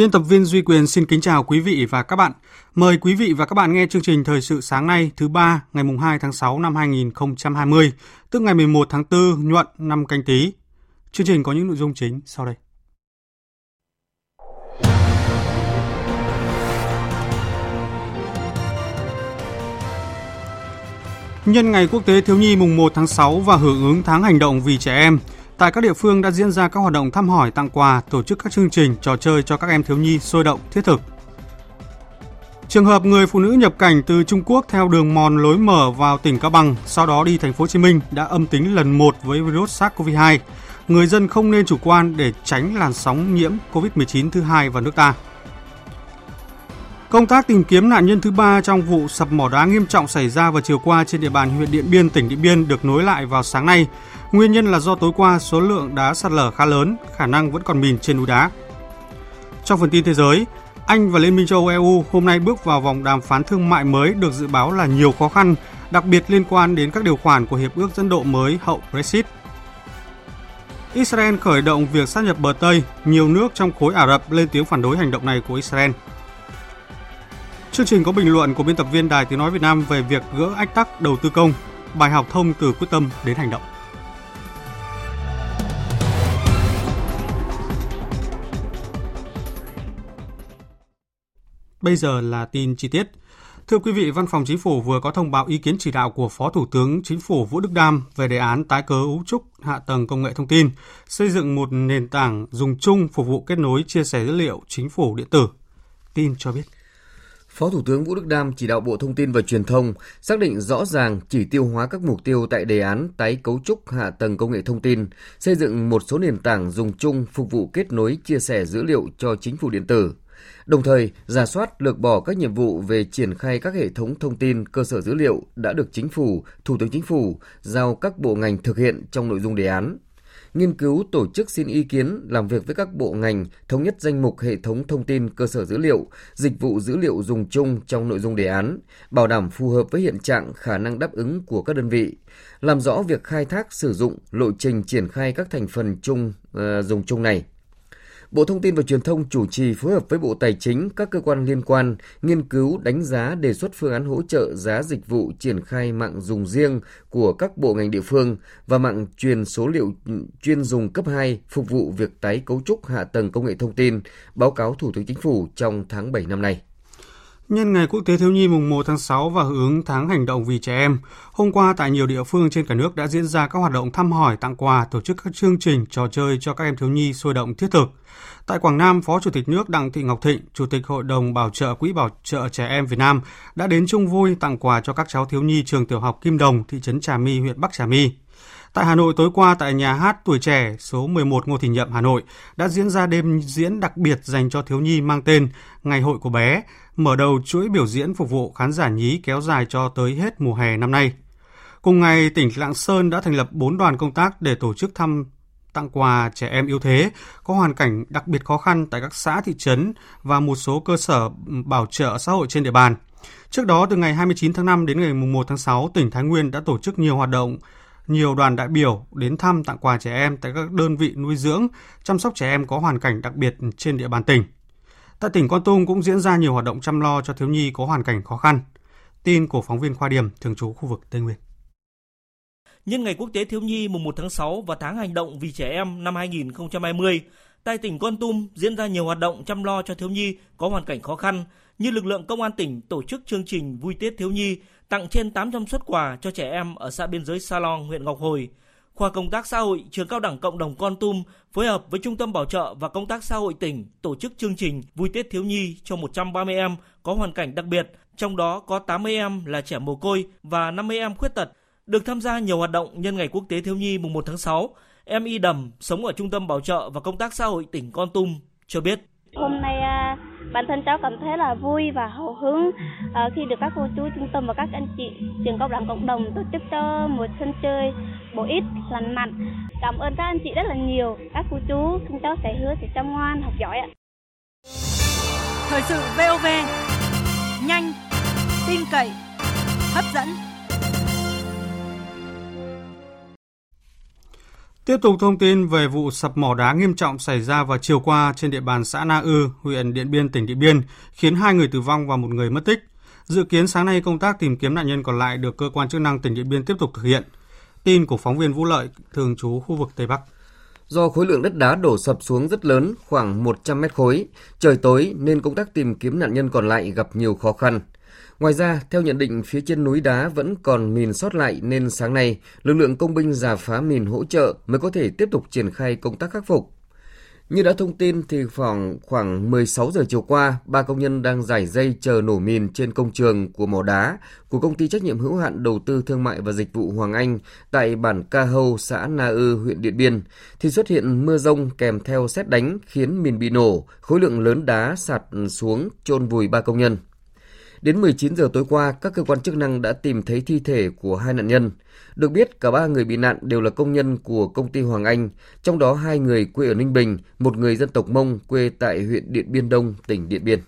Biên tập viên Duy Quyền xin kính chào quý vị và các bạn. Mời quý vị và các bạn nghe chương trình Thời sự sáng nay thứ ba ngày mùng 2 tháng 6 năm 2020, tức ngày 11 tháng 4 nhuận năm canh tí. Chương trình có những nội dung chính sau đây. Nhân ngày quốc tế thiếu nhi mùng 1 tháng 6 và hưởng ứng tháng hành động vì trẻ em, Tại các địa phương đã diễn ra các hoạt động thăm hỏi, tặng quà, tổ chức các chương trình, trò chơi cho các em thiếu nhi sôi động, thiết thực. Trường hợp người phụ nữ nhập cảnh từ Trung Quốc theo đường mòn lối mở vào tỉnh Cao Bằng, sau đó đi thành phố Hồ Chí Minh đã âm tính lần một với virus SARS-CoV-2. Người dân không nên chủ quan để tránh làn sóng nhiễm COVID-19 thứ hai vào nước ta. Công tác tìm kiếm nạn nhân thứ ba trong vụ sập mỏ đá nghiêm trọng xảy ra vào chiều qua trên địa bàn huyện Điện Biên, tỉnh Điện Biên được nối lại vào sáng nay. Nguyên nhân là do tối qua số lượng đá sạt lở khá lớn, khả năng vẫn còn mìn trên núi đá. Trong phần tin thế giới, Anh và Liên minh châu Âu EU hôm nay bước vào vòng đàm phán thương mại mới được dự báo là nhiều khó khăn, đặc biệt liên quan đến các điều khoản của hiệp ước dẫn độ mới hậu Brexit. Israel khởi động việc sát nhập bờ Tây, nhiều nước trong khối Ả Rập lên tiếng phản đối hành động này của Israel. Chương trình có bình luận của biên tập viên Đài Tiếng Nói Việt Nam về việc gỡ ách tắc đầu tư công, bài học thông từ quyết tâm đến hành động. Bây giờ là tin chi tiết. Thưa quý vị, Văn phòng Chính phủ vừa có thông báo ý kiến chỉ đạo của Phó Thủ tướng Chính phủ Vũ Đức Đam về đề án tái cấu trúc hạ tầng công nghệ thông tin, xây dựng một nền tảng dùng chung phục vụ kết nối chia sẻ dữ liệu chính phủ điện tử. Tin cho biết. Phó Thủ tướng Vũ Đức Đam chỉ đạo Bộ Thông tin và Truyền thông xác định rõ ràng chỉ tiêu hóa các mục tiêu tại đề án tái cấu trúc hạ tầng công nghệ thông tin, xây dựng một số nền tảng dùng chung phục vụ kết nối chia sẻ dữ liệu cho chính phủ điện tử. Đồng thời, giả soát lược bỏ các nhiệm vụ về triển khai các hệ thống thông tin cơ sở dữ liệu đã được Chính phủ, Thủ tướng Chính phủ giao các bộ ngành thực hiện trong nội dung đề án nghiên cứu tổ chức xin ý kiến, làm việc với các bộ ngành, thống nhất danh mục hệ thống thông tin cơ sở dữ liệu, dịch vụ dữ liệu dùng chung trong nội dung đề án, bảo đảm phù hợp với hiện trạng khả năng đáp ứng của các đơn vị, làm rõ việc khai thác sử dụng, lộ trình triển khai các thành phần chung uh, dùng chung này. Bộ Thông tin và Truyền thông chủ trì phối hợp với Bộ Tài chính, các cơ quan liên quan nghiên cứu đánh giá đề xuất phương án hỗ trợ giá dịch vụ triển khai mạng dùng riêng của các bộ ngành địa phương và mạng truyền số liệu chuyên dùng cấp 2 phục vụ việc tái cấu trúc hạ tầng công nghệ thông tin, báo cáo Thủ tướng Chính phủ trong tháng 7 năm nay. Nhân ngày Quốc tế Thiếu nhi mùng 1 tháng 6 và hưởng ứng tháng hành động vì trẻ em, hôm qua tại nhiều địa phương trên cả nước đã diễn ra các hoạt động thăm hỏi, tặng quà, tổ chức các chương trình, trò chơi cho các em thiếu nhi sôi động thiết thực. Tại Quảng Nam, Phó Chủ tịch nước Đặng Thị Ngọc Thịnh, Chủ tịch Hội đồng Bảo trợ Quỹ Bảo trợ Trẻ Em Việt Nam đã đến chung vui tặng quà cho các cháu thiếu nhi trường tiểu học Kim Đồng, thị trấn Trà My, huyện Bắc Trà My. Tại Hà Nội tối qua tại nhà hát Tuổi Trẻ số 11 Ngô Thị Nhậm, Hà Nội đã diễn ra đêm diễn đặc biệt dành cho thiếu nhi mang tên Ngày hội của bé, mở đầu chuỗi biểu diễn phục vụ khán giả nhí kéo dài cho tới hết mùa hè năm nay. Cùng ngày, tỉnh Lạng Sơn đã thành lập 4 đoàn công tác để tổ chức thăm tặng quà trẻ em yếu thế có hoàn cảnh đặc biệt khó khăn tại các xã thị trấn và một số cơ sở bảo trợ xã hội trên địa bàn. Trước đó, từ ngày 29 tháng 5 đến ngày 1 tháng 6, tỉnh Thái Nguyên đã tổ chức nhiều hoạt động nhiều đoàn đại biểu đến thăm tặng quà trẻ em tại các đơn vị nuôi dưỡng, chăm sóc trẻ em có hoàn cảnh đặc biệt trên địa bàn tỉnh. Tại tỉnh Con Tum cũng diễn ra nhiều hoạt động chăm lo cho thiếu nhi có hoàn cảnh khó khăn. Tin của phóng viên Khoa Điểm, thường trú khu vực Tây Nguyên. Nhân ngày Quốc tế Thiếu nhi mùng 1 tháng 6 và tháng hành động vì trẻ em năm 2020, tại tỉnh Con Tum diễn ra nhiều hoạt động chăm lo cho thiếu nhi có hoàn cảnh khó khăn như lực lượng công an tỉnh tổ chức chương trình vui Tết thiếu nhi tặng trên 800 xuất quà cho trẻ em ở xã biên giới Sa Long, huyện Ngọc Hồi. Khoa Công tác Xã hội Trường Cao đẳng Cộng đồng Con Tum phối hợp với Trung tâm Bảo trợ và Công tác Xã hội tỉnh tổ chức chương trình Vui Tết Thiếu Nhi cho 130 em có hoàn cảnh đặc biệt, trong đó có 80 em là trẻ mồ côi và 50 em khuyết tật. Được tham gia nhiều hoạt động nhân ngày Quốc tế Thiếu Nhi mùng 1 tháng 6, em Y Đầm sống ở Trung tâm Bảo trợ và Công tác Xã hội tỉnh Con Tum cho biết. Hôm nay bản thân cháu cảm thấy là vui và hào hứng à, khi được các cô chú trung tâm và các anh chị trường cao đẳng cộng đồng tổ chức cho một sân chơi bổ ích lành mạnh. Cảm ơn các anh chị rất là nhiều. Các cô chú chúng cháu sẽ hứa sẽ chăm ngoan học giỏi ạ. Thời sự VOV nhanh, tin cậy, hấp dẫn. Tiếp tục thông tin về vụ sập mỏ đá nghiêm trọng xảy ra vào chiều qua trên địa bàn xã Na Ư, huyện Điện Biên, tỉnh Điện Biên, khiến hai người tử vong và một người mất tích. Dự kiến sáng nay công tác tìm kiếm nạn nhân còn lại được cơ quan chức năng tỉnh Điện Biên tiếp tục thực hiện. Tin của phóng viên Vũ Lợi, thường trú khu vực Tây Bắc. Do khối lượng đất đá đổ sập xuống rất lớn, khoảng 100 mét khối, trời tối nên công tác tìm kiếm nạn nhân còn lại gặp nhiều khó khăn. Ngoài ra, theo nhận định phía trên núi đá vẫn còn mìn sót lại nên sáng nay, lực lượng công binh giả phá mìn hỗ trợ mới có thể tiếp tục triển khai công tác khắc phục. Như đã thông tin thì khoảng khoảng 16 giờ chiều qua, ba công nhân đang giải dây chờ nổ mìn trên công trường của mỏ đá của công ty trách nhiệm hữu hạn đầu tư thương mại và dịch vụ Hoàng Anh tại bản Ca Hâu, xã Na Ư, huyện Điện Biên thì xuất hiện mưa rông kèm theo xét đánh khiến mìn bị nổ, khối lượng lớn đá sạt xuống chôn vùi ba công nhân. Đến 19 giờ tối qua, các cơ quan chức năng đã tìm thấy thi thể của hai nạn nhân. Được biết, cả ba người bị nạn đều là công nhân của công ty Hoàng Anh, trong đó hai người quê ở Ninh Bình, một người dân tộc Mông quê tại huyện Điện Biên Đông, tỉnh Điện Biên.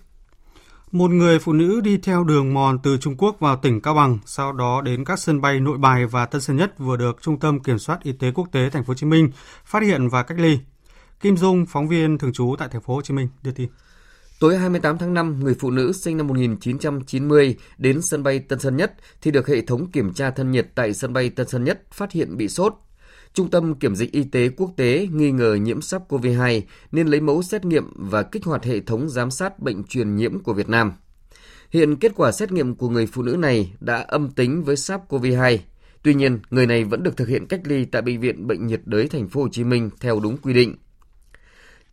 Một người phụ nữ đi theo đường mòn từ Trung Quốc vào tỉnh Cao Bằng, sau đó đến các sân bay Nội Bài và Tân Sơn Nhất vừa được Trung tâm Kiểm soát Y tế Quốc tế Thành phố Hồ Chí Minh phát hiện và cách ly. Kim Dung, phóng viên thường trú tại Thành phố Hồ Chí Minh đưa tin. Tối 28 tháng 5, người phụ nữ sinh năm 1990 đến sân bay Tân Sơn Nhất thì được hệ thống kiểm tra thân nhiệt tại sân bay Tân Sơn Nhất phát hiện bị sốt. Trung tâm Kiểm dịch Y tế Quốc tế nghi ngờ nhiễm SARS-CoV-2 nên lấy mẫu xét nghiệm và kích hoạt hệ thống giám sát bệnh truyền nhiễm của Việt Nam. Hiện kết quả xét nghiệm của người phụ nữ này đã âm tính với SARS-CoV-2. Tuy nhiên, người này vẫn được thực hiện cách ly tại bệnh viện Bệnh nhiệt đới thành phố Hồ Chí Minh theo đúng quy định.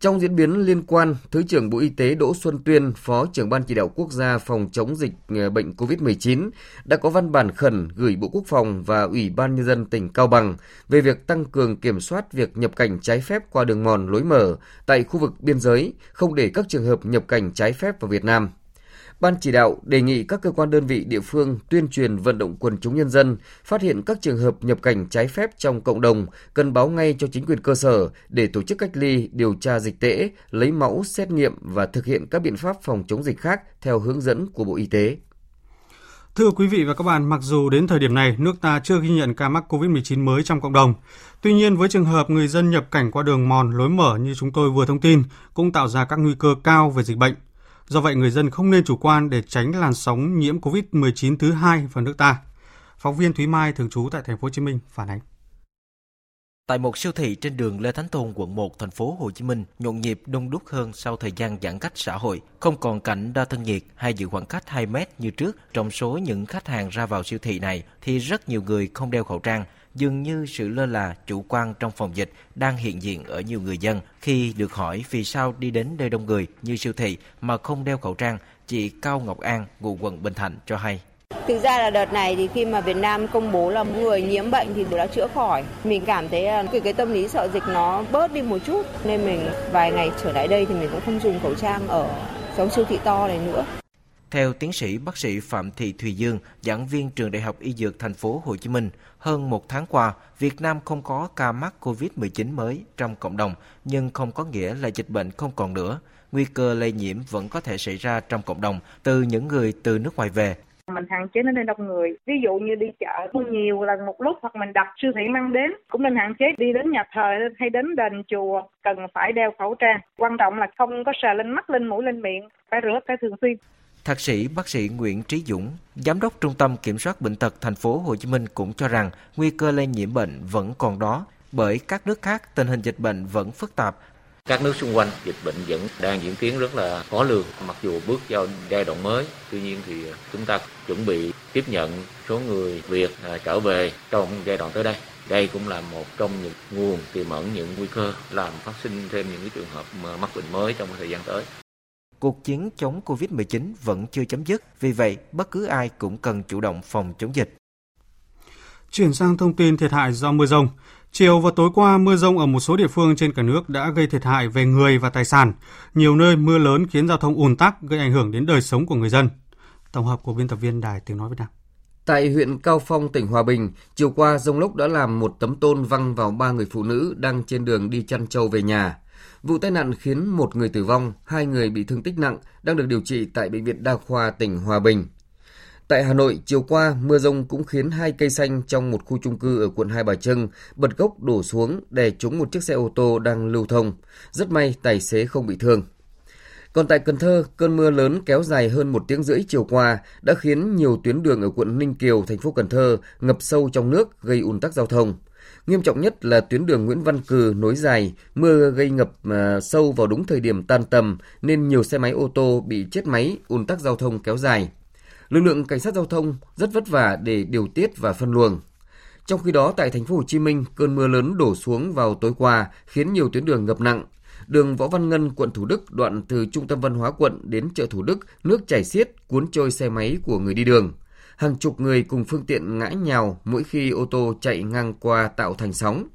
Trong diễn biến liên quan, Thứ trưởng Bộ Y tế Đỗ Xuân Tuyên, Phó trưởng Ban chỉ đạo quốc gia phòng chống dịch ờ, bệnh COVID-19 đã có văn bản khẩn gửi Bộ Quốc phòng và Ủy ban Nhân dân tỉnh Cao Bằng về việc tăng cường kiểm soát việc nhập cảnh trái phép qua đường mòn lối mở tại khu vực biên giới, không để các trường hợp nhập cảnh trái phép vào Việt Nam. Ban chỉ đạo đề nghị các cơ quan đơn vị địa phương tuyên truyền vận động quần chúng nhân dân phát hiện các trường hợp nhập cảnh trái phép trong cộng đồng cần báo ngay cho chính quyền cơ sở để tổ chức cách ly, điều tra dịch tễ, lấy mẫu, xét nghiệm và thực hiện các biện pháp phòng chống dịch khác theo hướng dẫn của Bộ Y tế. Thưa quý vị và các bạn, mặc dù đến thời điểm này nước ta chưa ghi nhận ca mắc COVID-19 mới trong cộng đồng, tuy nhiên với trường hợp người dân nhập cảnh qua đường mòn lối mở như chúng tôi vừa thông tin cũng tạo ra các nguy cơ cao về dịch bệnh. Do vậy, người dân không nên chủ quan để tránh làn sóng nhiễm COVID-19 thứ hai vào nước ta. Phóng viên Thúy Mai thường trú tại thành phố Hồ Chí Minh phản ánh. Tại một siêu thị trên đường Lê Thánh Tôn, quận 1, thành phố Hồ Chí Minh, nhộn nhịp đông đúc hơn sau thời gian giãn cách xã hội, không còn cảnh đo thân nhiệt hay giữ khoảng cách 2 mét như trước. Trong số những khách hàng ra vào siêu thị này thì rất nhiều người không đeo khẩu trang, dường như sự lơ là chủ quan trong phòng dịch đang hiện diện ở nhiều người dân khi được hỏi vì sao đi đến nơi đông người như siêu thị mà không đeo khẩu trang, chị Cao Ngọc An, ngụ quận Bình Thạnh cho hay. Thực ra là đợt này thì khi mà Việt Nam công bố là người nhiễm bệnh thì đã chữa khỏi. Mình cảm thấy à, cái, cái tâm lý sợ dịch nó bớt đi một chút nên mình vài ngày trở lại đây thì mình cũng không dùng khẩu trang ở trong siêu thị to này nữa. Theo tiến sĩ bác sĩ Phạm Thị Thùy Dương, giảng viên trường Đại học Y Dược thành phố Hồ Chí Minh, hơn một tháng qua, Việt Nam không có ca mắc COVID-19 mới trong cộng đồng, nhưng không có nghĩa là dịch bệnh không còn nữa. Nguy cơ lây nhiễm vẫn có thể xảy ra trong cộng đồng từ những người từ nước ngoài về. Mình hạn chế nó nên đông người. Ví dụ như đi chợ mua nhiều lần một lúc hoặc mình đặt siêu thị mang đến. Cũng nên hạn chế đi đến nhà thờ hay đến đền chùa cần phải đeo khẩu trang. Quan trọng là không có sờ lên mắt, lên mũi, lên miệng. Phải rửa tay thường xuyên. Thạc sĩ bác sĩ Nguyễn Trí Dũng, giám đốc Trung tâm Kiểm soát bệnh tật thành phố Hồ Chí Minh cũng cho rằng nguy cơ lây nhiễm bệnh vẫn còn đó bởi các nước khác tình hình dịch bệnh vẫn phức tạp. Các nước xung quanh dịch bệnh vẫn đang diễn tiến rất là khó lường mặc dù bước vào giai đoạn mới. Tuy nhiên thì chúng ta chuẩn bị tiếp nhận số người Việt à, trở về trong giai đoạn tới đây Đây cũng là một trong những nguồn tiềm ẩn những nguy cơ làm phát sinh thêm những cái trường hợp mắc bệnh mới trong thời gian tới. Cuộc chiến chống Covid-19 vẫn chưa chấm dứt, vì vậy bất cứ ai cũng cần chủ động phòng chống dịch. Chuyển sang thông tin thiệt hại do mưa rông. Chiều và tối qua, mưa rông ở một số địa phương trên cả nước đã gây thiệt hại về người và tài sản. Nhiều nơi mưa lớn khiến giao thông ùn tắc, gây ảnh hưởng đến đời sống của người dân. Tổng hợp của biên tập viên Đài Tiếng Nói Việt Nam. Tại huyện Cao Phong, tỉnh Hòa Bình, chiều qua rông lốc đã làm một tấm tôn văng vào ba người phụ nữ đang trên đường đi chăn trâu về nhà. Vụ tai nạn khiến một người tử vong, hai người bị thương tích nặng, đang được điều trị tại Bệnh viện Đa khoa tỉnh Hòa Bình. Tại Hà Nội, chiều qua, mưa rông cũng khiến hai cây xanh trong một khu chung cư ở quận Hai Bà Trưng bật gốc đổ xuống đè trúng một chiếc xe ô tô đang lưu thông. Rất may tài xế không bị thương. Còn tại Cần Thơ, cơn mưa lớn kéo dài hơn một tiếng rưỡi chiều qua đã khiến nhiều tuyến đường ở quận Ninh Kiều, thành phố Cần Thơ ngập sâu trong nước gây ùn tắc giao thông. Nghiêm trọng nhất là tuyến đường Nguyễn Văn Cừ nối dài, mưa gây ngập à, sâu vào đúng thời điểm tan tầm nên nhiều xe máy ô tô bị chết máy, ùn tắc giao thông kéo dài. Lực lượng cảnh sát giao thông rất vất vả để điều tiết và phân luồng. Trong khi đó tại thành phố Hồ Chí Minh, cơn mưa lớn đổ xuống vào tối qua khiến nhiều tuyến đường ngập nặng. Đường Võ Văn Ngân, quận Thủ Đức, đoạn từ trung tâm văn hóa quận đến chợ Thủ Đức, nước chảy xiết cuốn trôi xe máy của người đi đường. Hàng chục người cùng phương tiện ngã nhào mỗi khi ô tô chạy ngang qua tạo thành sóng.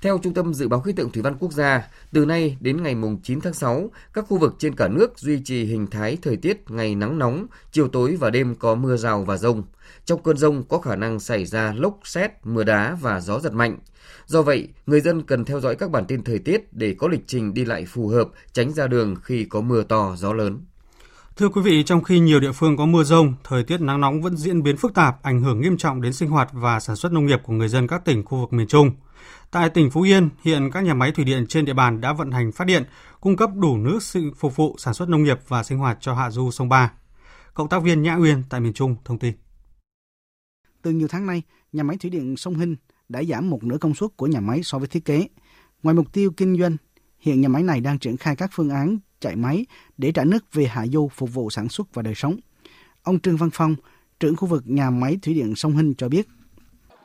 Theo Trung tâm Dự báo Khí tượng Thủy văn Quốc gia, từ nay đến ngày 9 tháng 6, các khu vực trên cả nước duy trì hình thái thời tiết ngày nắng nóng, chiều tối và đêm có mưa rào và rông. Trong cơn rông có khả năng xảy ra lốc xét, mưa đá và gió giật mạnh. Do vậy, người dân cần theo dõi các bản tin thời tiết để có lịch trình đi lại phù hợp, tránh ra đường khi có mưa to, gió lớn. Thưa quý vị, trong khi nhiều địa phương có mưa rông, thời tiết nắng nóng vẫn diễn biến phức tạp, ảnh hưởng nghiêm trọng đến sinh hoạt và sản xuất nông nghiệp của người dân các tỉnh khu vực miền Trung. Tại tỉnh Phú Yên, hiện các nhà máy thủy điện trên địa bàn đã vận hành phát điện, cung cấp đủ nước phục vụ sản xuất nông nghiệp và sinh hoạt cho hạ du sông Ba. Cộng tác viên Nhã Uyên tại miền Trung thông tin. Từ nhiều tháng nay, nhà máy thủy điện sông Hinh đã giảm một nửa công suất của nhà máy so với thiết kế. Ngoài mục tiêu kinh doanh, hiện nhà máy này đang triển khai các phương án chạy máy để trả nước về hạ du phục vụ sản xuất và đời sống. Ông Trương Văn Phong, trưởng khu vực nhà máy thủy điện sông Hinh cho biết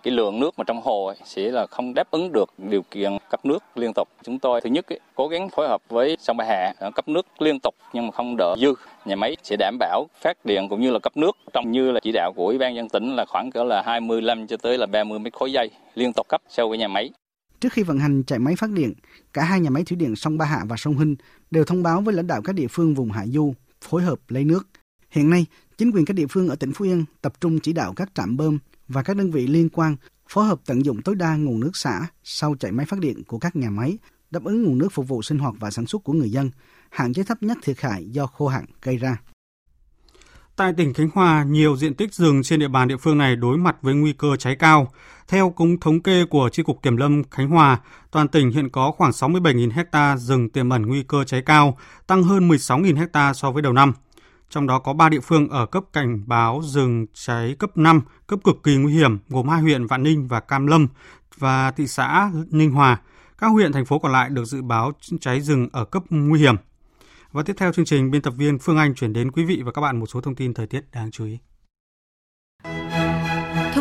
cái lượng nước mà trong hồ ấy, sẽ là không đáp ứng được điều kiện cấp nước liên tục. Chúng tôi thứ nhất ấy, cố gắng phối hợp với sông Ba Hạ ờ, cấp nước liên tục nhưng mà không đỡ dư. Nhà máy sẽ đảm bảo phát điện cũng như là cấp nước trong như là chỉ đạo của Ủy ban dân tỉnh là khoảng cỡ là 25 cho tới là 30 mét khối giây liên tục cấp sau với nhà máy. Trước khi vận hành chạy máy phát điện, cả hai nhà máy thủy điện sông Ba Hạ và sông Hinh đều thông báo với lãnh đạo các địa phương vùng hạ du phối hợp lấy nước. Hiện nay, chính quyền các địa phương ở tỉnh Phú Yên tập trung chỉ đạo các trạm bơm và các đơn vị liên quan phối hợp tận dụng tối đa nguồn nước xả sau chạy máy phát điện của các nhà máy, đáp ứng nguồn nước phục vụ sinh hoạt và sản xuất của người dân, hạn chế thấp nhất thiệt hại do khô hạn gây ra. Tại tỉnh Khánh Hòa, nhiều diện tích rừng trên địa bàn địa phương này đối mặt với nguy cơ cháy cao. Theo cũng thống kê của tri cục Kiểm lâm Khánh Hòa, toàn tỉnh hiện có khoảng 67.000 ha rừng tiềm ẩn nguy cơ cháy cao, tăng hơn 16.000 ha so với đầu năm trong đó có 3 địa phương ở cấp cảnh báo rừng cháy cấp 5, cấp cực kỳ nguy hiểm, gồm hai huyện Vạn Ninh và Cam Lâm và thị xã Ninh Hòa. Các huyện, thành phố còn lại được dự báo cháy rừng ở cấp nguy hiểm. Và tiếp theo chương trình, biên tập viên Phương Anh chuyển đến quý vị và các bạn một số thông tin thời tiết đáng chú ý.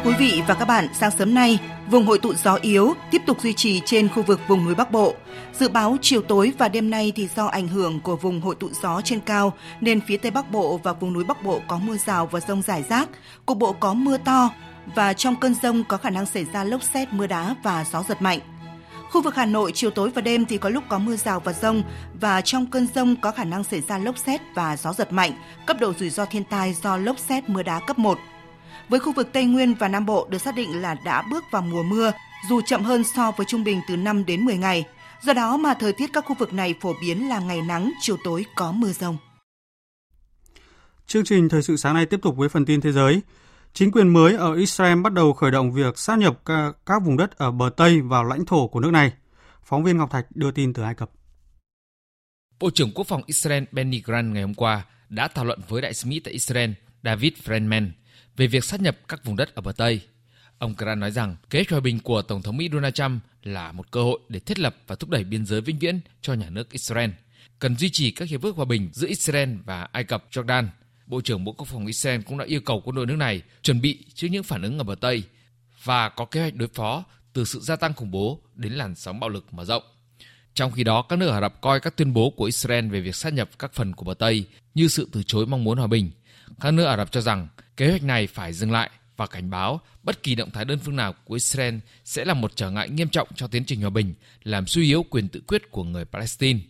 Thưa quý vị và các bạn, sáng sớm nay, vùng hội tụ gió yếu tiếp tục duy trì trên khu vực vùng núi Bắc Bộ. Dự báo chiều tối và đêm nay thì do ảnh hưởng của vùng hội tụ gió trên cao nên phía Tây Bắc Bộ và vùng núi Bắc Bộ có mưa rào và rông rải rác, cục bộ có mưa to và trong cơn rông có khả năng xảy ra lốc xét, mưa đá và gió giật mạnh. Khu vực Hà Nội chiều tối và đêm thì có lúc có mưa rào và rông và trong cơn rông có khả năng xảy ra lốc xét và gió giật mạnh, cấp độ rủi ro thiên tai do lốc xét mưa đá cấp 1 với khu vực Tây Nguyên và Nam Bộ được xác định là đã bước vào mùa mưa, dù chậm hơn so với trung bình từ 5 đến 10 ngày. Do đó mà thời tiết các khu vực này phổ biến là ngày nắng, chiều tối có mưa rông. Chương trình thời sự sáng nay tiếp tục với phần tin thế giới. Chính quyền mới ở Israel bắt đầu khởi động việc sát nhập các vùng đất ở bờ Tây vào lãnh thổ của nước này. Phóng viên Ngọc Thạch đưa tin từ Ai Cập. Bộ trưởng Quốc phòng Israel Benny Gantz ngày hôm qua đã thảo luận với đại sứ Mỹ tại Israel David Friedman về việc sát nhập các vùng đất ở bờ Tây. Ông Grant nói rằng kế hoạch hòa bình của Tổng thống Mỹ Donald Trump là một cơ hội để thiết lập và thúc đẩy biên giới vĩnh viễn cho nhà nước Israel, cần duy trì các hiệp ước hòa bình giữa Israel và Ai Cập, Jordan. Bộ trưởng Bộ Quốc phòng Israel cũng đã yêu cầu quân đội nước này chuẩn bị trước những phản ứng ở bờ Tây và có kế hoạch đối phó từ sự gia tăng khủng bố đến làn sóng bạo lực mở rộng. Trong khi đó, các nước Ả Rập coi các tuyên bố của Israel về việc sát nhập các phần của bờ Tây như sự từ chối mong muốn hòa bình. Các nước Ả Rập cho rằng kế hoạch này phải dừng lại và cảnh báo bất kỳ động thái đơn phương nào của Israel sẽ là một trở ngại nghiêm trọng cho tiến trình hòa bình, làm suy yếu quyền tự quyết của người Palestine.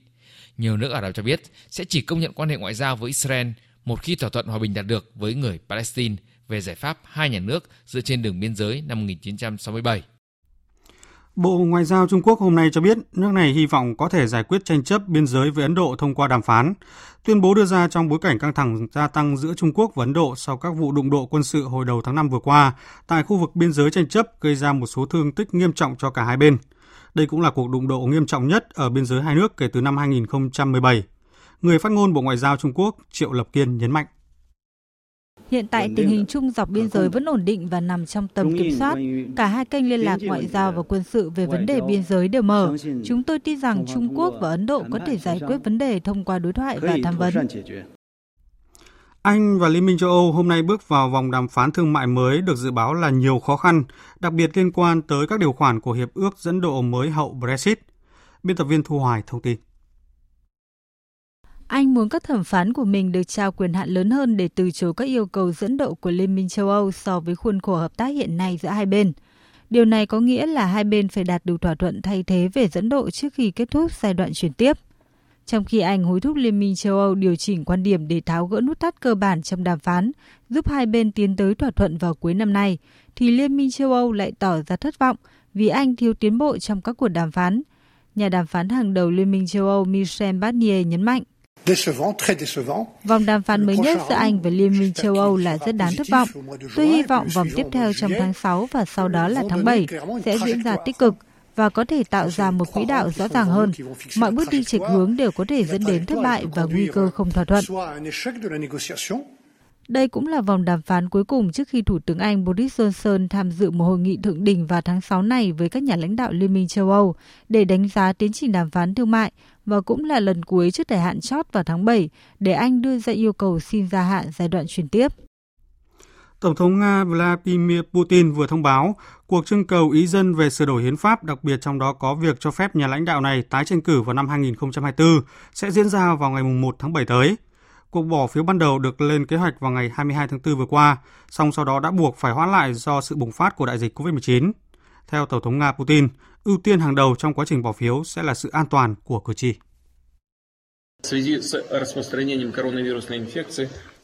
Nhiều nước Ả Rập cho biết sẽ chỉ công nhận quan hệ ngoại giao với Israel một khi thỏa thuận hòa bình đạt được với người Palestine về giải pháp hai nhà nước dựa trên đường biên giới năm 1967. Bộ Ngoại giao Trung Quốc hôm nay cho biết nước này hy vọng có thể giải quyết tranh chấp biên giới với Ấn Độ thông qua đàm phán. Tuyên bố đưa ra trong bối cảnh căng thẳng gia tăng giữa Trung Quốc và Ấn Độ sau các vụ đụng độ quân sự hồi đầu tháng 5 vừa qua tại khu vực biên giới tranh chấp gây ra một số thương tích nghiêm trọng cho cả hai bên. Đây cũng là cuộc đụng độ nghiêm trọng nhất ở biên giới hai nước kể từ năm 2017. Người phát ngôn Bộ Ngoại giao Trung Quốc Triệu Lập Kiên nhấn mạnh. Hiện tại tình hình chung dọc biên giới vẫn ổn định và nằm trong tầm kiểm soát. Cả hai kênh liên lạc ngoại giao và quân sự về vấn đề biên giới đều mở. Chúng tôi tin rằng Trung Quốc và Ấn Độ có thể giải quyết vấn đề thông qua đối thoại và tham vấn. Anh và Liên minh châu Âu hôm nay bước vào vòng đàm phán thương mại mới được dự báo là nhiều khó khăn, đặc biệt liên quan tới các điều khoản của hiệp ước dẫn độ mới hậu Brexit. Biên tập viên Thu Hoài thông tin. Anh muốn các thẩm phán của mình được trao quyền hạn lớn hơn để từ chối các yêu cầu dẫn độ của Liên minh châu Âu so với khuôn khổ hợp tác hiện nay giữa hai bên. Điều này có nghĩa là hai bên phải đạt được thỏa thuận thay thế về dẫn độ trước khi kết thúc giai đoạn chuyển tiếp. Trong khi Anh hối thúc Liên minh châu Âu điều chỉnh quan điểm để tháo gỡ nút thắt cơ bản trong đàm phán, giúp hai bên tiến tới thỏa thuận vào cuối năm nay, thì Liên minh châu Âu lại tỏ ra thất vọng vì Anh thiếu tiến bộ trong các cuộc đàm phán. Nhà đàm phán hàng đầu Liên minh châu Âu Michel Barnier nhấn mạnh. Vòng đàm phán mới nhất giữa Anh và Liên minh châu Âu là rất đáng thất vọng. Tôi hy vọng vòng tiếp theo trong tháng 6 và sau đó là tháng 7 sẽ diễn ra tích cực và có thể tạo ra một quỹ đạo rõ ràng hơn. Mọi bước đi chệch hướng đều có thể dẫn đến thất bại và nguy cơ không thỏa thuận. Đây cũng là vòng đàm phán cuối cùng trước khi Thủ tướng Anh Boris Johnson tham dự một hội nghị thượng đỉnh vào tháng 6 này với các nhà lãnh đạo Liên minh châu Âu để đánh giá tiến trình đàm phán thương mại và cũng là lần cuối trước thời hạn chót vào tháng 7 để Anh đưa ra yêu cầu xin gia hạn giai đoạn chuyển tiếp. Tổng thống Nga Vladimir Putin vừa thông báo cuộc trưng cầu ý dân về sửa đổi hiến pháp, đặc biệt trong đó có việc cho phép nhà lãnh đạo này tái tranh cử vào năm 2024, sẽ diễn ra vào ngày 1 tháng 7 tới. Cuộc bỏ phiếu ban đầu được lên kế hoạch vào ngày 22 tháng 4 vừa qua, song sau đó đã buộc phải hoãn lại do sự bùng phát của đại dịch COVID-19. Theo Tổng thống Nga Putin, ưu tiên hàng đầu trong quá trình bỏ phiếu sẽ là sự an toàn của cử tri.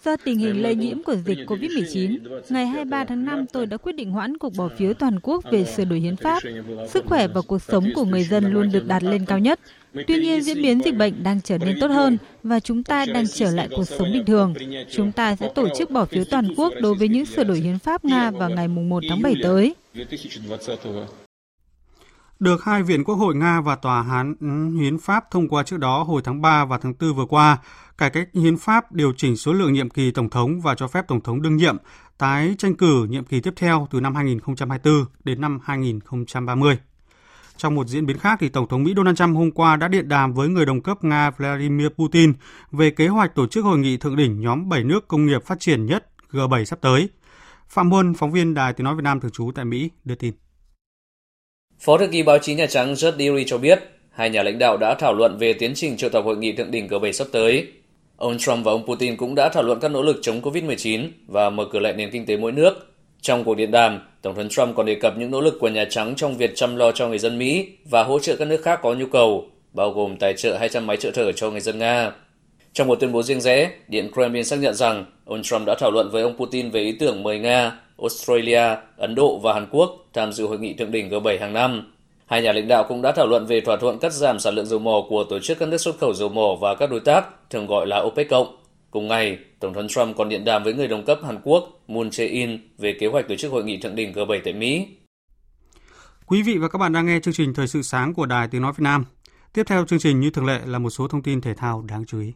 Do tình hình lây nhiễm của dịch COVID-19, ngày 23 tháng 5 tôi đã quyết định hoãn cuộc bỏ phiếu toàn quốc về sửa đổi hiến pháp. Sức khỏe và cuộc sống của người dân luôn được đặt lên cao nhất. Tuy nhiên, diễn biến dịch bệnh đang trở nên tốt hơn và chúng ta đang trở lại cuộc sống bình thường. Chúng ta sẽ tổ chức bỏ phiếu toàn quốc đối với những sửa đổi hiến pháp Nga vào ngày 1 tháng 7 tới. Được hai viện Quốc hội Nga và Tòa án Hiến pháp thông qua trước đó hồi tháng 3 và tháng 4 vừa qua, cải cách hiến pháp điều chỉnh số lượng nhiệm kỳ tổng thống và cho phép tổng thống đương nhiệm tái tranh cử nhiệm kỳ tiếp theo từ năm 2024 đến năm 2030. Trong một diễn biến khác, thì Tổng thống Mỹ Donald Trump hôm qua đã điện đàm với người đồng cấp Nga Vladimir Putin về kế hoạch tổ chức hội nghị thượng đỉnh nhóm 7 nước công nghiệp phát triển nhất G7 sắp tới. Phạm Huân, phóng viên Đài Tiếng Nói Việt Nam thường trú tại Mỹ, đưa tin. Phó thư ký báo chí Nhà Trắng Jud Deary cho biết, hai nhà lãnh đạo đã thảo luận về tiến trình triệu tập hội nghị thượng đỉnh G7 sắp tới. Ông Trump và ông Putin cũng đã thảo luận các nỗ lực chống COVID-19 và mở cửa lại nền kinh tế mỗi nước. Trong cuộc điện đàm, Tổng thống Trump còn đề cập những nỗ lực của Nhà Trắng trong việc chăm lo cho người dân Mỹ và hỗ trợ các nước khác có nhu cầu, bao gồm tài trợ 200 máy trợ thở cho người dân Nga. Trong một tuyên bố riêng rẽ, Điện Kremlin xác nhận rằng ông Trump đã thảo luận với ông Putin về ý tưởng mời Nga, Australia, Ấn Độ và Hàn Quốc tham dự hội nghị thượng đỉnh G7 hàng năm. Hai nhà lãnh đạo cũng đã thảo luận về thỏa thuận cắt giảm sản lượng dầu mỏ của tổ chức các nước xuất khẩu dầu mỏ và các đối tác, thường gọi là OPEC cộng. Cùng ngày, Tổng thống Trump còn điện đàm với người đồng cấp Hàn Quốc Moon Jae-in về kế hoạch tổ chức hội nghị thượng đỉnh G7 tại Mỹ. Quý vị và các bạn đang nghe chương trình Thời sự sáng của Đài Tiếng Nói Việt Nam. Tiếp theo chương trình như thường lệ là một số thông tin thể thao đáng chú ý.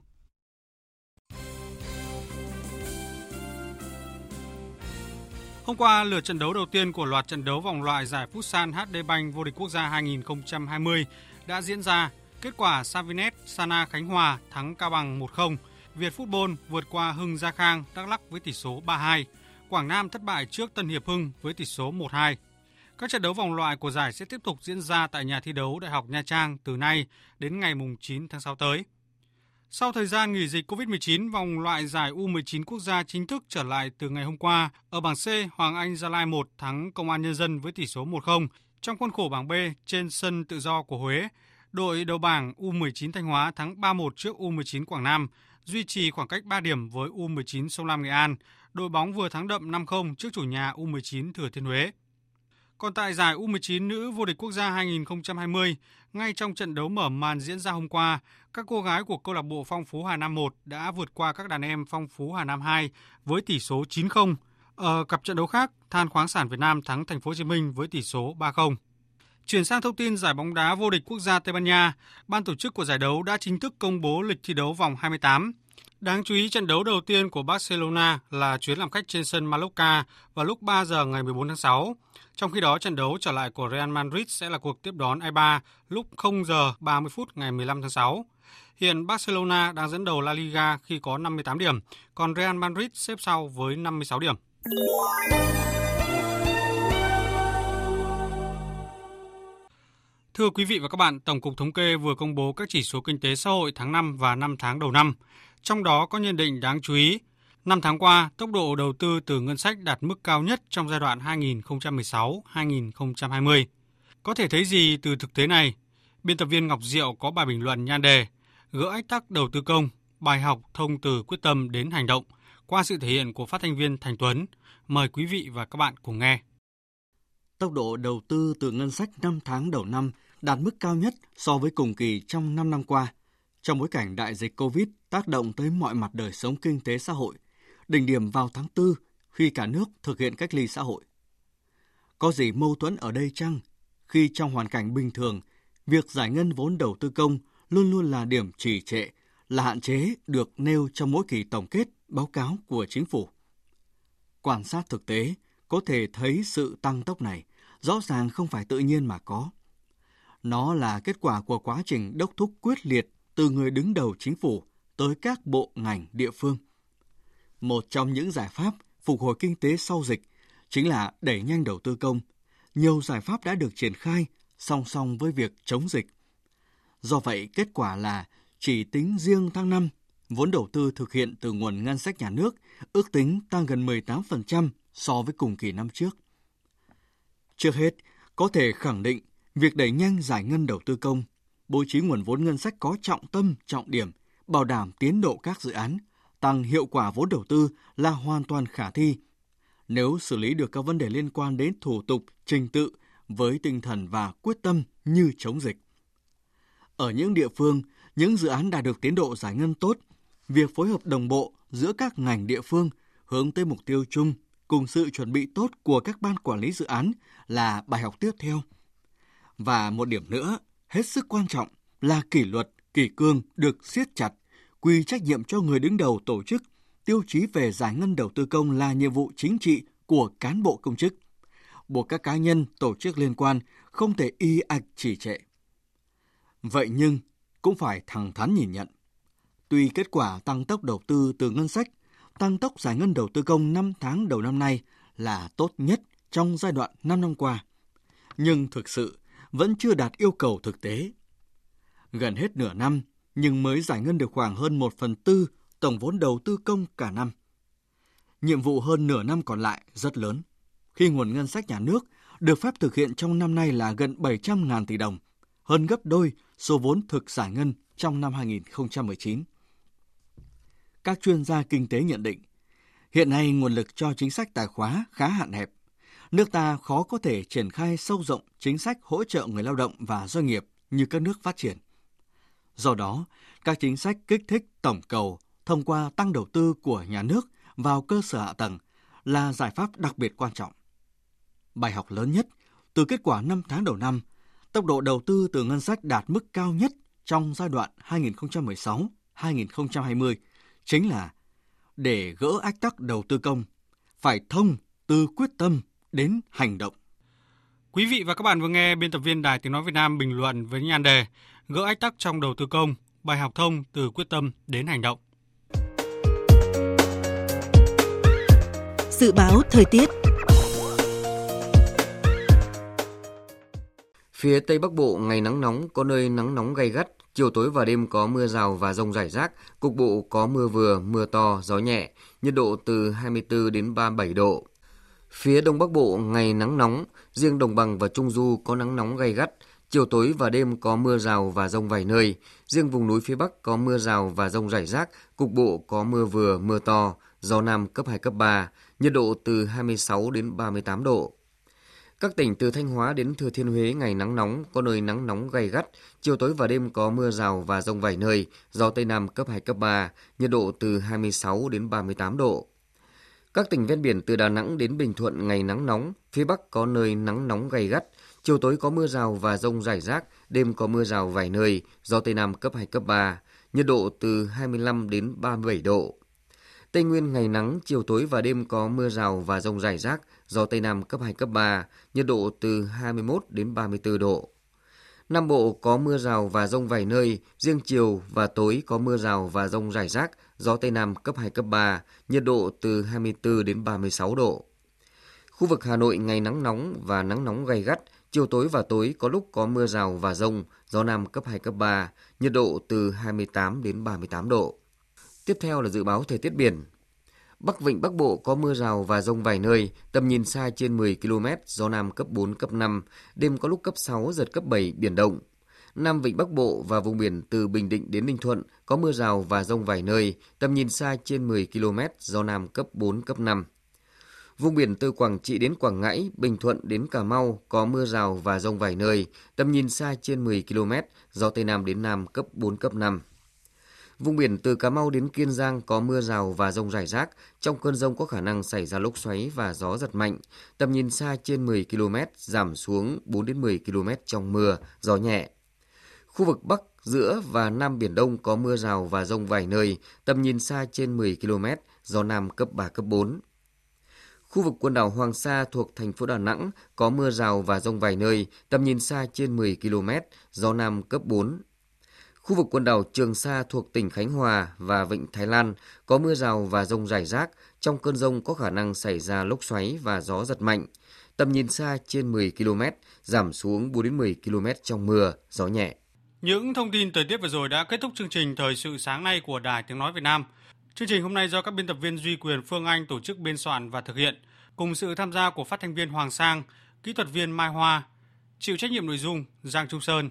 Hôm qua, lượt trận đấu đầu tiên của loạt trận đấu vòng loại giải Futsal HD Bank vô địch quốc gia 2020 đã diễn ra. Kết quả Savinet Sana Khánh Hòa thắng Cao Bằng 1-0, Việt Football vượt qua Hưng Gia Khang Đắk Lắk với tỷ số 3-2, Quảng Nam thất bại trước Tân Hiệp Hưng với tỷ số 1-2. Các trận đấu vòng loại của giải sẽ tiếp tục diễn ra tại nhà thi đấu Đại học Nha Trang từ nay đến ngày 9 tháng 6 tới. Sau thời gian nghỉ dịch COVID-19, vòng loại giải U19 quốc gia chính thức trở lại từ ngày hôm qua. Ở bảng C, Hoàng Anh Gia Lai 1 thắng Công an Nhân dân với tỷ số 1-0. Trong khuôn khổ bảng B, trên sân tự do của Huế, đội đầu bảng U19 Thanh Hóa thắng 3-1 trước U19 Quảng Nam, duy trì khoảng cách 3 điểm với U19 Sông Lam Nghệ An. Đội bóng vừa thắng đậm 5-0 trước chủ nhà U19 Thừa Thiên Huế. Còn tại giải U19 nữ vô địch quốc gia 2020, ngay trong trận đấu mở màn diễn ra hôm qua, các cô gái của câu lạc bộ Phong Phú Hà Nam 1 đã vượt qua các đàn em Phong Phú Hà Nam 2 với tỷ số 9-0. Ở cặp trận đấu khác, Than khoáng sản Việt Nam thắng Thành phố Hồ Chí Minh với tỷ số 3-0. Chuyển sang thông tin giải bóng đá vô địch quốc gia Tây Ban Nha, ban tổ chức của giải đấu đã chính thức công bố lịch thi đấu vòng 28. Đáng chú ý trận đấu đầu tiên của Barcelona là chuyến làm khách trên sân Mallorca vào lúc 3 giờ ngày 14 tháng 6. Trong khi đó, trận đấu trở lại của Real Madrid sẽ là cuộc tiếp đón Eibar lúc 0 giờ 30 phút ngày 15 tháng 6. Hiện Barcelona đang dẫn đầu La Liga khi có 58 điểm, còn Real Madrid xếp sau với 56 điểm. Thưa quý vị và các bạn, Tổng cục Thống kê vừa công bố các chỉ số kinh tế xã hội tháng 5 và 5 tháng đầu năm. Trong đó có nhận định đáng chú ý, năm tháng qua, tốc độ đầu tư từ ngân sách đạt mức cao nhất trong giai đoạn 2016-2020. Có thể thấy gì từ thực tế này? Biên tập viên Ngọc Diệu có bài bình luận nhan đề Gỡ ách tắc đầu tư công, bài học thông từ quyết tâm đến hành động qua sự thể hiện của phát thanh viên Thành Tuấn. Mời quý vị và các bạn cùng nghe. Tốc độ đầu tư từ ngân sách 5 tháng đầu năm đạt mức cao nhất so với cùng kỳ trong 5 năm qua. Trong bối cảnh đại dịch COVID tác động tới mọi mặt đời sống kinh tế xã hội, đỉnh điểm vào tháng 4 khi cả nước thực hiện cách ly xã hội. Có gì mâu thuẫn ở đây chăng? Khi trong hoàn cảnh bình thường, việc giải ngân vốn đầu tư công luôn luôn là điểm trì trệ, là hạn chế được nêu trong mỗi kỳ tổng kết báo cáo của chính phủ. Quan sát thực tế, có thể thấy sự tăng tốc này rõ ràng không phải tự nhiên mà có. Nó là kết quả của quá trình đốc thúc quyết liệt từ người đứng đầu chính phủ tới các bộ ngành địa phương. Một trong những giải pháp phục hồi kinh tế sau dịch chính là đẩy nhanh đầu tư công. Nhiều giải pháp đã được triển khai song song với việc chống dịch. Do vậy, kết quả là chỉ tính riêng tháng 5, vốn đầu tư thực hiện từ nguồn ngân sách nhà nước ước tính tăng gần 18% so với cùng kỳ năm trước. Trước hết, có thể khẳng định việc đẩy nhanh giải ngân đầu tư công, bố trí nguồn vốn ngân sách có trọng tâm, trọng điểm, bảo đảm tiến độ các dự án, tăng hiệu quả vốn đầu tư là hoàn toàn khả thi. Nếu xử lý được các vấn đề liên quan đến thủ tục, trình tự với tinh thần và quyết tâm như chống dịch. Ở những địa phương, những dự án đạt được tiến độ giải ngân tốt, việc phối hợp đồng bộ giữa các ngành địa phương hướng tới mục tiêu chung cùng sự chuẩn bị tốt của các ban quản lý dự án là bài học tiếp theo. Và một điểm nữa, hết sức quan trọng là kỷ luật, kỷ cương được siết chặt, quy trách nhiệm cho người đứng đầu tổ chức, tiêu chí về giải ngân đầu tư công là nhiệm vụ chính trị của cán bộ công chức. Buộc các cá nhân, tổ chức liên quan không thể y ạch chỉ trệ. Vậy nhưng, cũng phải thẳng thắn nhìn nhận. Tuy kết quả tăng tốc đầu tư từ ngân sách, tăng tốc giải ngân đầu tư công 5 tháng đầu năm nay là tốt nhất trong giai đoạn 5 năm qua. Nhưng thực sự vẫn chưa đạt yêu cầu thực tế. Gần hết nửa năm, nhưng mới giải ngân được khoảng hơn 1 phần tư tổng vốn đầu tư công cả năm. Nhiệm vụ hơn nửa năm còn lại rất lớn, khi nguồn ngân sách nhà nước được phép thực hiện trong năm nay là gần 700.000 tỷ đồng, hơn gấp đôi số vốn thực giải ngân trong năm 2019. Các chuyên gia kinh tế nhận định, hiện nay nguồn lực cho chính sách tài khóa khá hạn hẹp. Nước ta khó có thể triển khai sâu rộng chính sách hỗ trợ người lao động và doanh nghiệp như các nước phát triển. Do đó, các chính sách kích thích tổng cầu thông qua tăng đầu tư của nhà nước vào cơ sở hạ tầng là giải pháp đặc biệt quan trọng. Bài học lớn nhất từ kết quả 5 tháng đầu năm, tốc độ đầu tư từ ngân sách đạt mức cao nhất trong giai đoạn 2016-2020 chính là để gỡ ách tắc đầu tư công, phải thông từ quyết tâm đến hành động. Quý vị và các bạn vừa nghe biên tập viên Đài Tiếng Nói Việt Nam bình luận với nhan đề Gỡ ách tắc trong đầu tư công, bài học thông từ quyết tâm đến hành động. Dự báo thời tiết Phía Tây Bắc Bộ ngày nắng nóng, có nơi nắng nóng gay gắt, chiều tối và đêm có mưa rào và rông rải rác, cục bộ có mưa vừa, mưa to, gió nhẹ, nhiệt độ từ 24 đến 37 độ. Phía Đông Bắc Bộ ngày nắng nóng, riêng Đồng bằng và Trung Du có nắng nóng gay gắt, chiều tối và đêm có mưa rào và rông vài nơi, riêng vùng núi phía Bắc có mưa rào và rông rải rác, cục bộ có mưa vừa, mưa to, gió Nam cấp 2, cấp 3, nhiệt độ từ 26 đến 38 độ. Các tỉnh từ Thanh Hóa đến Thừa Thiên Huế ngày nắng nóng, có nơi nắng nóng gay gắt, chiều tối và đêm có mưa rào và rông vài nơi, gió Tây Nam cấp 2, cấp 3, nhiệt độ từ 26 đến 38 độ. Các tỉnh ven biển từ Đà Nẵng đến Bình Thuận ngày nắng nóng, phía Bắc có nơi nắng nóng gay gắt, chiều tối có mưa rào và rông rải rác, đêm có mưa rào vài nơi, gió Tây Nam cấp 2, cấp 3, nhiệt độ từ 25 đến 37 độ. Tây Nguyên ngày nắng, chiều tối và đêm có mưa rào và rông rải rác, gió Tây Nam cấp 2, cấp 3, nhiệt độ từ 21 đến 34 độ. Nam Bộ có mưa rào và rông vài nơi, riêng chiều và tối có mưa rào và rông rải rác, gió Tây Nam cấp 2, cấp 3, nhiệt độ từ 24 đến 36 độ. Khu vực Hà Nội ngày nắng nóng và nắng nóng gay gắt, chiều tối và tối có lúc có mưa rào và rông, gió Nam cấp 2, cấp 3, nhiệt độ từ 28 đến 38 độ. Tiếp theo là dự báo thời tiết biển. Bắc Vịnh Bắc Bộ có mưa rào và rông vài nơi, tầm nhìn xa trên 10 km, gió Nam cấp 4, cấp 5, đêm có lúc cấp 6, giật cấp 7, biển động. Nam Vịnh Bắc Bộ và vùng biển từ Bình Định đến Ninh Thuận có mưa rào và rông vài nơi, tầm nhìn xa trên 10 km, gió Nam cấp 4, cấp 5. Vùng biển từ Quảng Trị đến Quảng Ngãi, Bình Thuận đến Cà Mau có mưa rào và rông vài nơi, tầm nhìn xa trên 10 km, gió Tây Nam đến Nam cấp 4, cấp 5. Vùng biển từ Cà Mau đến Kiên Giang có mưa rào và rông rải rác. Trong cơn rông có khả năng xảy ra lốc xoáy và gió giật mạnh. Tầm nhìn xa trên 10 km, giảm xuống 4 đến 10 km trong mưa, gió nhẹ. Khu vực Bắc, giữa và Nam Biển Đông có mưa rào và rông vài nơi, tầm nhìn xa trên 10 km, gió Nam cấp 3, cấp 4. Khu vực quần đảo Hoàng Sa thuộc thành phố Đà Nẵng có mưa rào và rông vài nơi, tầm nhìn xa trên 10 km, gió Nam cấp 4. Khu vực quần đảo Trường Sa thuộc tỉnh Khánh Hòa và Vịnh Thái Lan có mưa rào và rông rải rác. Trong cơn rông có khả năng xảy ra lốc xoáy và gió giật mạnh. Tầm nhìn xa trên 10 km, giảm xuống 4 đến 10 km trong mưa, gió nhẹ. Những thông tin thời tiết vừa rồi đã kết thúc chương trình Thời sự sáng nay của Đài Tiếng Nói Việt Nam. Chương trình hôm nay do các biên tập viên Duy Quyền Phương Anh tổ chức biên soạn và thực hiện, cùng sự tham gia của phát thanh viên Hoàng Sang, kỹ thuật viên Mai Hoa, chịu trách nhiệm nội dung Giang Trung Sơn.